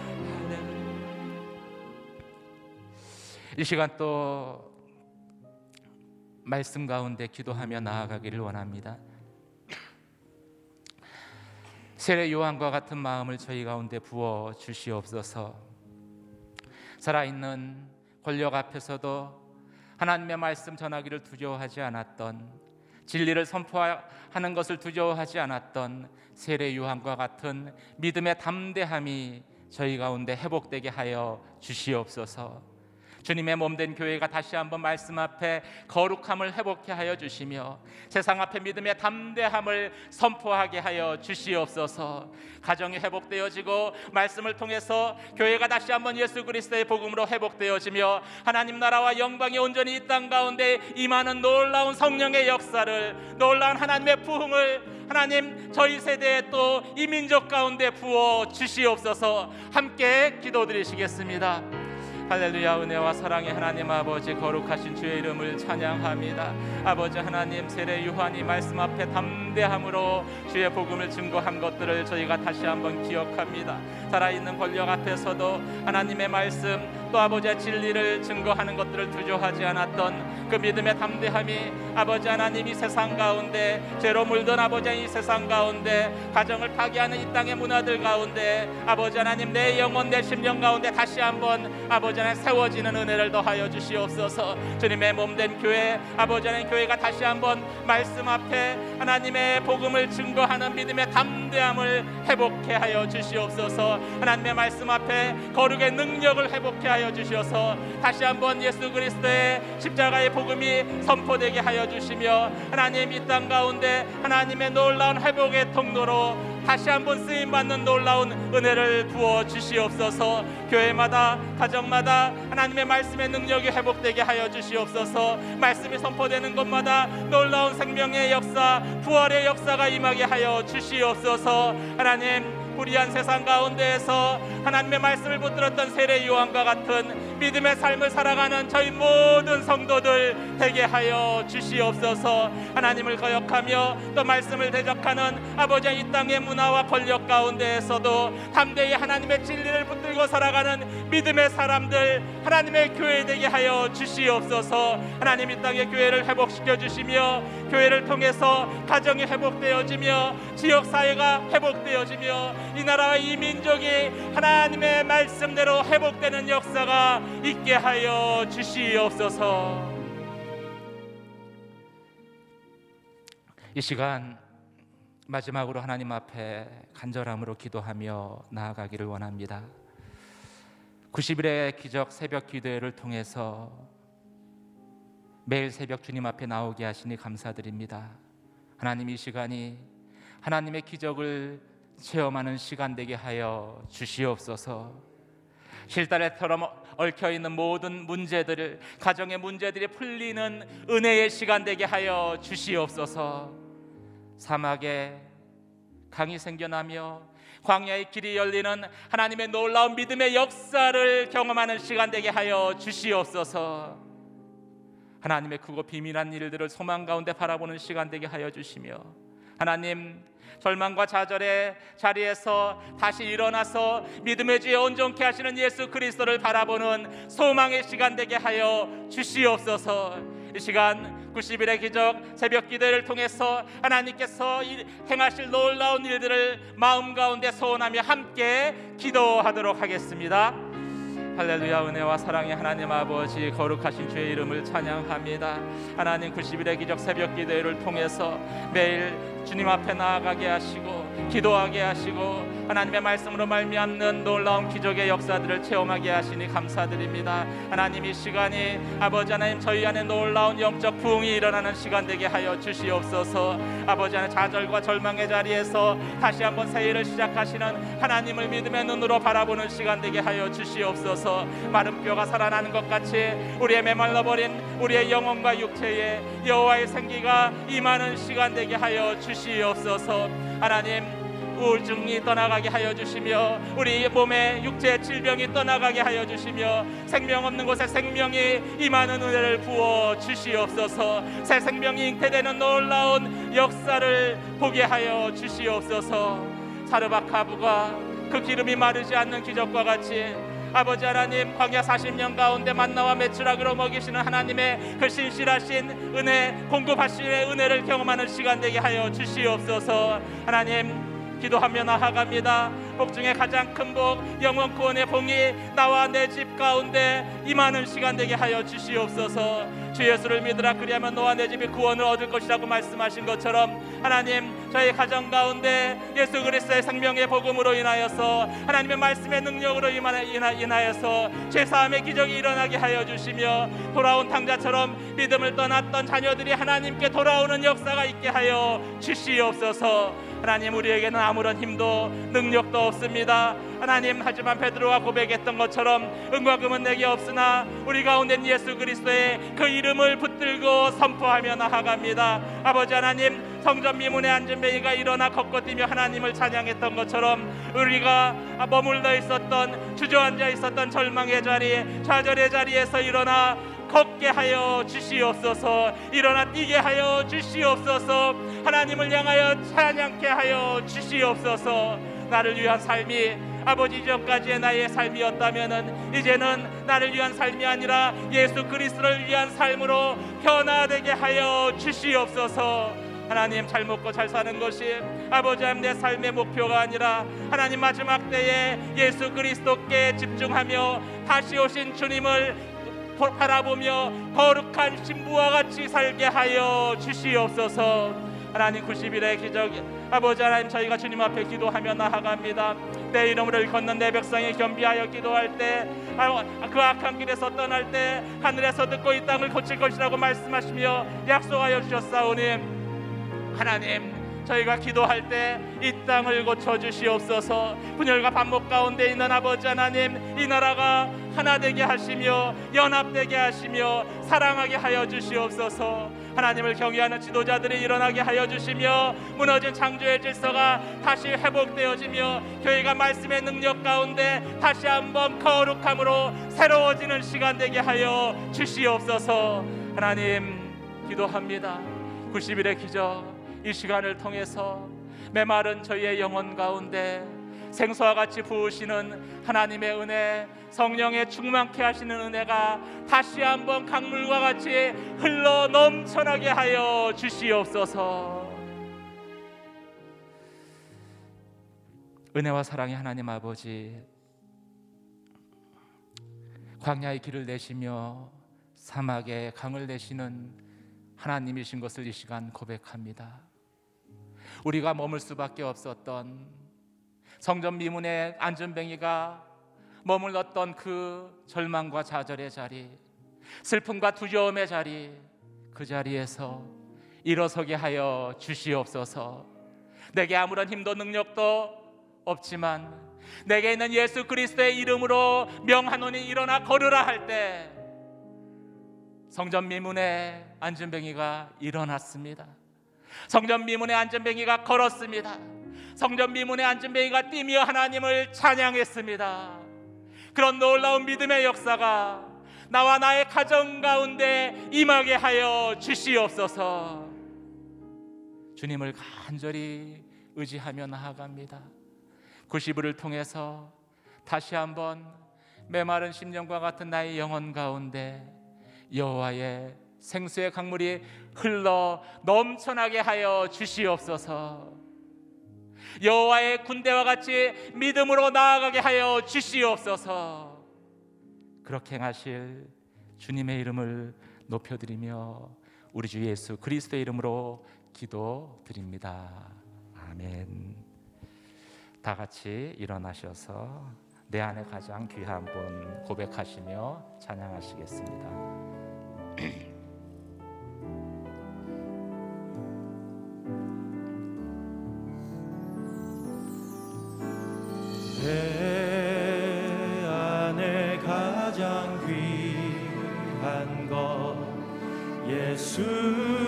B: 이 시간 또 말씀 가운데 기도하며 나아가기를 원합니다. 세례 요한과 같은 마음을 저희 가운데 부어 주시옵소서. 살아있는 권력 앞에서도 하나님의 말씀 전하기를 두려워하지 않았던 진리를 선포하는 것을 두려워하지 않았던 세례 요한과 같은 믿음의 담대함이 저희 가운데 회복되게 하여 주시옵소서. 주님의 몸된 교회가 다시 한번 말씀 앞에 거룩함을 회복케 하여 주시며 세상 앞에 믿음의 담대함을 선포하게 하여 주시옵소서. 가정이 회복되어지고 말씀을 통해서 교회가 다시 한번 예수 그리스도의 복음으로 회복되어지며 하나님 나라와 영광이 온전히 이 땅 가운데 임하는 놀라운 성령의 역사를 놀라운 하나님의 부흥을 하나님 저희 세대에 또 이 민족 가운데 부어 주시옵소서 함께 기도드리시겠습니다. 할렐루야 은혜와 사랑의 하나님 아버지 거룩하신 주의 이름을 찬양합니다. 아버지 하나님 세례 요한이 말씀 앞에 담대함으로 주의 복음을 증거한 것들을 저희가 다시 한번 기억합니다. 살아있는 권력 앞에서도 하나님의 말씀 또 아버지의 진리를 증거하는 것들을 두려워하지 않았던 그 믿음의 담대함이 아버지 하나님 이 세상 가운데 죄로 물든 아버지의 이 세상 가운데 가정을 파괴하는 이 땅의 문화들 가운데 아버지 하나님 내 영혼 내 심령 가운데 다시 한번 아버지 하나님 세워지는 은혜를 더하여 주시옵소서. 주님의 몸된 교회 아버지 하나님 교회가 다시 한번 말씀 앞에 하나님의 복음을 증거하는 믿음의 담대함을 회복해 하여 주시옵소서. 하나님의 말씀 앞에 거룩의 능력을 회복해 하여 하여 주셔서 다시 한번 예수 그리스도의 십자가의 복음이 선포되게 하여 주시며 하나님 이 땅 가운데 하나님의 놀라운 회복의 통로로 다시 한번 쓰임 받는 놀라운 은혜를 부어 주시옵소서. 교회마다 가정마다 하나님의 말씀의 능력이 회복되게 하여 주시옵소서. 말씀이 선포되는 곳마다 놀라운 생명의 역사, 부활의 역사가 임하게 하여 주시옵소서. 하나님 불의한 세상 가운데에서 하나님의 말씀을 붙들었던 세례 요한과 같은 믿음의 삶을 살아가는 저희 모든 성도들 되게 하여 주시옵소서. 하나님을 거역하며 또 말씀을 대적하는 아버지의 이 땅의 문화와 권력 가운데에서도 담대히 하나님의 진리를 붙들고 살아가는 믿음의 사람들 하나님의 교회 되게 하여 주시옵소서. 하나님 이 땅의 교회를 회복시켜 주시며 교회를 통해서 가정이 회복되어지며 지역 사회가 회복되어지며 이 나라와 이 민족이 하나님의 말씀대로 회복되는 역사가 있게 하여 주시옵소서. 이 시간 마지막으로 하나님 앞에 간절함으로 기도하며 나아가기를 원합니다. 90일의 기적 새벽 기도회를 통해서 매일 새벽 주님 앞에 나오게 하시니 감사드립니다. 하나님 이 시간이 하나님의 기적을 체험하는 시간 되게 하여 주시옵소서. 실달래처럼 얽혀 있는 모든 문제들을 가정의 문제들이 풀리는 은혜의 시간 되게 하여 주시옵소서. 사막에 강이 생겨나며 광야의 길이 열리는 하나님의 놀라운 믿음의 역사를 경험하는 시간 되게 하여 주시옵소서. 하나님의 크고 비밀한 일들을 소망 가운데 바라보는 시간 되게 하여 주시며 하나님 절망과 좌절의 자리에서 다시 일어나서 믿음의 주에 온전케 하시는 예수 그리스도를 바라보는 소망의 시간 되게 하여 주시옵소서. 이 시간 90일의 기적 새벽 기도를 통해서 하나님께서 행하실 놀라운 일들을 마음 가운데 소원하며 함께 기도하도록 하겠습니다. 할렐루야 은혜와 사랑의 하나님 아버지 거룩하신 주의 이름을 찬양합니다 하나님 90일의 기적 새벽 기도회를 통해서 매일 주님 앞에 나아가게 하시고 기도하게 하시고 하나님의 말씀으로 말미암는 놀라운 기적의 역사들을 체험하게 하시니 감사드립니다. 하나님 이 시간이 아버지 하나님 저희 안에 놀라운 영적 부흥이 일어나는 시간 되게 하여 주시옵소서. 아버지 하나님 좌절과 절망의 자리에서 다시 한번 새해를 시작하시는 하나님을 믿음의 눈으로 바라보는 시간 되게 하여 주시옵소서. 마른 뼈가 살아나는 것 같이 우리의 메말라 버린 우리의 영혼과 육체에 여호와의 생기가 임하는 시간 되게 하여 주시 옵소서. 하나님 우울증이 떠나가게 하여 주시며 우리 몸의 육체 질병이 떠나가게 하여 주시며 생명 없는 곳에 생명이 임하는 은혜를 부어 주시옵소서. 새 생명이 잉태되는 놀라운 역사를 보게 하여 주시옵소서. 사르바카부가 그 기름이 마르지 않는 기적과 같이 아버지 하나님 광야 40년 가운데 만나와 매출하기로 먹이시는 하나님의 그 신실하신 은혜 공급하시는 은혜를 경험하는 시간 되게 하여 주시옵소서. 하나님 기도하며 나아갑니다. 복 중에 가장 큰 복 영원 구원의 봉이 나와 내 집 가운데 임하는 시간 되게 하여 주시옵소서 주 예수를 믿으라 그리하면 너와 내 집이 구원을 얻을 것이라고 말씀하신 것처럼 하나님 저희 가정 가운데 예수 그리스도의 생명의 복음으로 인하여서 하나님의 말씀의 능력으로 인하여서 죄사함의 기적이 일어나게 하여 주시며 돌아온 당자처럼 믿음을 떠났던 자녀들이 하나님께 돌아오는 역사가 있게 하여 주시옵소서 하나님 우리에게는 아무런 힘도 능력도 없습니다. 하나님 하지만 베드로가 고백했던 것처럼 은과 금은 내게 없으나 우리 가운데 예수 그리스도의 그 이름을 붙들고 선포하며 나아갑니다. 아버지 하나님 성전 미문에 앉은 뱅이가 일어나 걷고 뛰며 하나님을 찬양했던 것처럼 우리가 머물러 있었던 주저앉아 있었던 절망의 자리 좌절의 자리에서 일어나 걷게 하여 주시옵소서 일어나 뛰게 하여 주시옵소서 하나님을 향하여 찬양케 하여 주시옵소서 나를 위한 삶이 아버지 이전까지의 나의 삶이었다면은 이제는 나를 위한 삶이 아니라 예수 그리스도를 위한 삶으로 변화되게 하여 주시옵소서. 하나님 잘 먹고 잘 사는 것이 아버지 하나님 내 삶의 목표가 아니라 하나님 마지막 때에 예수 그리스도께 집중하며 다시 오신 주님을 바라보며 거룩한 신부와 같이 살게 하여 주시옵소서 하나님 90일의 기적 아버지 하나님 저희가 주님 앞에 기도하며 나아갑니다. 내 이름을 걷는 내 백성이 겸비하여 기도할 때그 아, 악한 길에서 떠날 때 하늘에서 듣고 이 땅을 고칠 것이라고 말씀하시며 약속하여 주셨사오니 하나님 저희가 기도할 때 이 땅을 고쳐 주시옵소서. 분열과 반목 가운데 있는 아버지 하나님 이 나라가 하나 되게 하시며 연합되게 하시며 사랑하게 하여 주시옵소서 하나님을 경외하는 지도자들이 일어나게 하여 주시며 무너진 창조의 질서가 다시 회복되어지며 교회가 말씀의 능력 가운데 다시 한번 거룩함으로 새로워지는 시간 되게 하여 주시옵소서. 하나님 기도합니다. 90일의 기적 이 시간을 통해서 메마른 저희의 영혼 가운데 생수와 같이 부으시는 하나님의 은혜, 성령의 충만케 하시는 은혜가 다시 한번 강물과 같이 흘러 넘쳐나게 하여 주시옵소서. 은혜와 사랑의 하나님 아버지, 광야의 길을 내시며 사막에 강을 내시는 하나님이신 것을 이 시간 고백합니다. 우리가 머물 수밖에 없었던 성전 미문의 안전뱅이가 머물렀던 그 절망과 좌절의 자리, 슬픔과 두려움의 자리, 그 자리에서 일어서게 하여 주시옵소서. 내게 아무런 힘도 능력도 없지만 내게 있는 예수 그리스도의 이름으로 명하노니 일어나 걸으라 할 때 성전 미문의 안전뱅이가 일어났습니다. 성전 미문의 안전뱅이가 걸었습니다. 성전 미문의 안전뱅이가 뛰며 하나님을 찬양했습니다. 그런 놀라운 믿음의 역사가 나와 나의 가정 가운데 임하게 하여 주시옵소서. 주님을 간절히 의지하며 나아갑니다. 90일을 통해서 다시 한번 메마른 심령과 같은 나의 영혼 가운데 여호와의 생수의 강물이 흘러 넘쳐나게 하여 주시옵소서. 여호와의 군대와 같이 믿음으로 나아가게 하여 주시옵소서. 그렇게 행하실 주님의 이름을 높여드리며 우리 주 예수 그리스도의 이름으로 기도드립니다. 아멘. 다 같이 일어나셔서 내 안에 가장 귀한 분 고백하시며 찬양하시겠습니다.
A: 예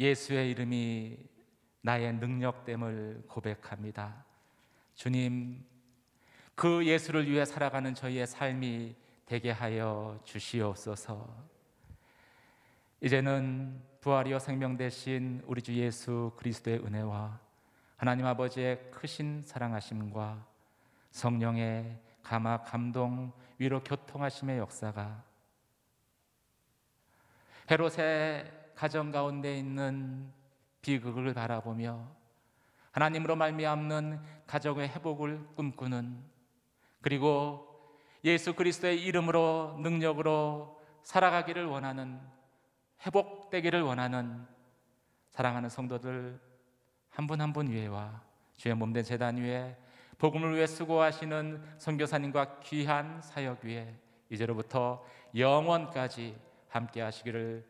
B: 예수의 이름이 나의 능력됨을 고백합니다. 주님, 그 예수를 위해 살아가는 저희의 삶이 되게 하여 주시옵소서. 이제는 부활이요 생명 되신 우리 주 예수 그리스도의 은혜와 하나님 아버지의 크신 사랑하심과 성령의 감화 감동 위로 교통하심의 역사가 헤롯의 가정 가운데 있는 비극을 바라보며 하나님으로 말미암는 가정의 회복을 꿈꾸는 그리고 예수 그리스도의 이름으로 능력으로 살아가기를 원하는 회복되기를 원하는 사랑하는 성도들 한 분 한분 위에와 주의 몸된 재단 위에 복음을 위해 수고하시는 선교사님과 귀한 사역 위에 이제로부터 영원까지 함께 하시기를